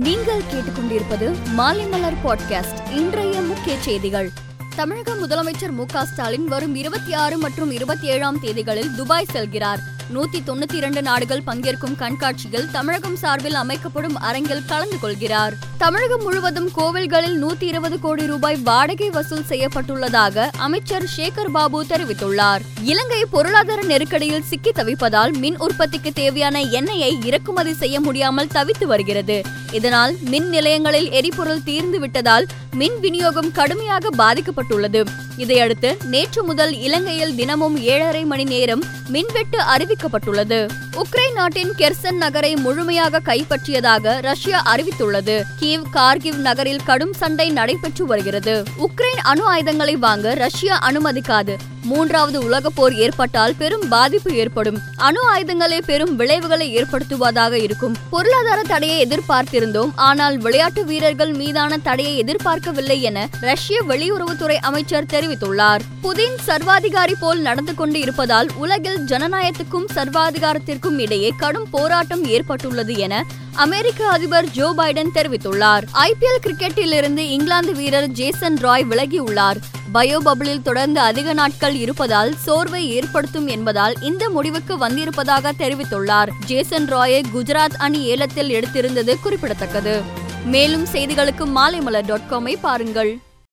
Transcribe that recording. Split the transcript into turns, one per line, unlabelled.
நீங்கள் கேட்டுக்கொண்டிருப்பது மாலைமலர் பாட்காஸ்ட் இன்றைய முக்கிய செய்திகள். தமிழக முதலமைச்சர் மு க ஸ்டாலின் வரும் இருபத்தி ஆறு மற்றும் இருபத்தி ஏழாம் தேதிகளில் துபாய் செல்கிறார். நூத்தி தொண்ணூத்தி இரண்டு நாடுகள் பங்கேற்கும் கண்காட்சியில் தமிழகம் சார்பில் அமைக்கப்படும் அரங்கில் கலந்து கொள்கிறார். தமிழகம் முழுவதும் கோவில்களில் நூத்தி இருபது கோடி ரூபாய் வாடகை வசூல் செய்யப்பட்டுள்ளதாக அமைச்சர் சேகர் பாபு தெரிவித்துள்ளார். இலங்கை பொருளாதார நெருக்கடியில் சிக்கி தவிப்பதால் மின் உற்பத்திக்கு தேவையான எண்ணெயை இறக்குமதி செய்ய முடியாமல் தவித்து வருகிறது. இதனால் மின் நிலையங்களில் எரிபொருள் தீர்ந்து விட்டதால் மின் விநியோகம் கடுமையாக பாதிக்கப்பட்டுள்ளது. இதையடுத்து நேற்று முதல் இலங்கையில் தினமும் ஏழரை மணி நேரம் மின்வெட்டு அறிவிக்க அறிவிக்கப்பட்டுள்ளது உக்ரைன் நாட்டின் கெர்சன் நகரை முழுமையாக கைப்பற்றியதாக ரஷ்யா அறிவித்துள்ளது. கீவ் கார்கிவ் நகரில் கடும் சண்டை நடைபெற்று வருகிறது. உக்ரைன் அணு ஆயுதங்களை வாங்க ரஷ்யா அனுமதிக்காது. மூன்றாவது உலக போர் ஏற்பட்டால் பெரும் பாதிப்பு ஏற்படும். அணு ஆயுதங்களே பெரும் விளைவுகளை ஏற்படுத்துவதாக இருக்கும். பொருளாதார தடையை எதிர்பார்த்திருந்தோம். ஆனால் விளையாட்டு வீரர்கள் மீதான தடையை எதிர்பார்க்கவில்லை என ரஷ்ய வெளியுறவுத்துறை அமைச்சர் தெரிவித்துள்ளார். புதின் சர்வாதிகாரி போல் நடந்து கொண்டு இருப்பதால் உலகில் ஜனநாயகத்துக்கும் சர்வாதிகாரத்திற்கும் இடையே கடும் போராட்டம் ஏற்பட்டுள்ளது என அமெரிக்க அதிபர் ஜோ பைடன் தெரிவித்துள்ளார். ஐபிஎல் கிரிக்கெட்டில் இருந்து இங்கிலாந்து வீரர் ஜேசன் ராய் விலகியுள்ளார். பயோ பபிளில் தொடர்ந்து அதிக நாட்கள் இருப்பதால் சோர்வை ஏற்படுத்தும் என்பதால் இந்த முடிவுக்கு வந்திருப்பதாக தெரிவித்துள்ளார். ஜேசன் ராயை குஜராத் அணி ஏலத்தில் எடுத்திருந்தது குறிப்பிடத்தக்கது. மேலும் செய்திகளுக்கு மாலைமலர் டாட் காமை பாருங்கள்.